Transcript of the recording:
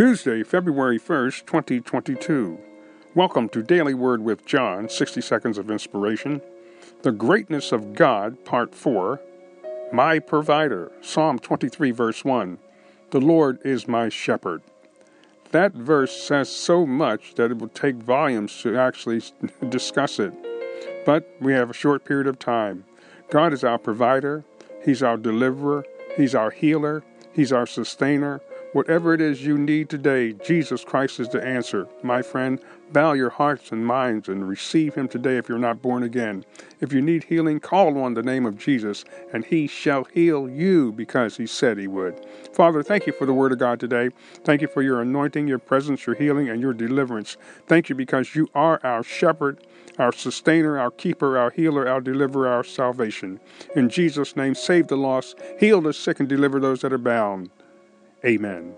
Tuesday, February 1st, 2022. Welcome to Daily Word with John, 60 Seconds of Inspiration. The Greatness of God, Part 4. My Provider, Psalm 23, verse 1. The Lord is my shepherd. That verse says so much that it would take volumes to actually discuss it. But we have a short period of time. God is our provider, He's our deliverer, He's our healer, He's our sustainer. Whatever it is you need today, Jesus Christ is the answer. My friend, bow your hearts and minds and receive Him today if you're not born again. If you need healing, call on the name of Jesus, and He shall heal you because He said He would. Father, thank you for the Word of God today. Thank you for your anointing, your presence, your healing, and your deliverance. Thank you because you are our shepherd, our sustainer, our keeper, our healer, our deliverer, our salvation. In Jesus' name, save the lost, heal the sick, and deliver those that are bound. Amen.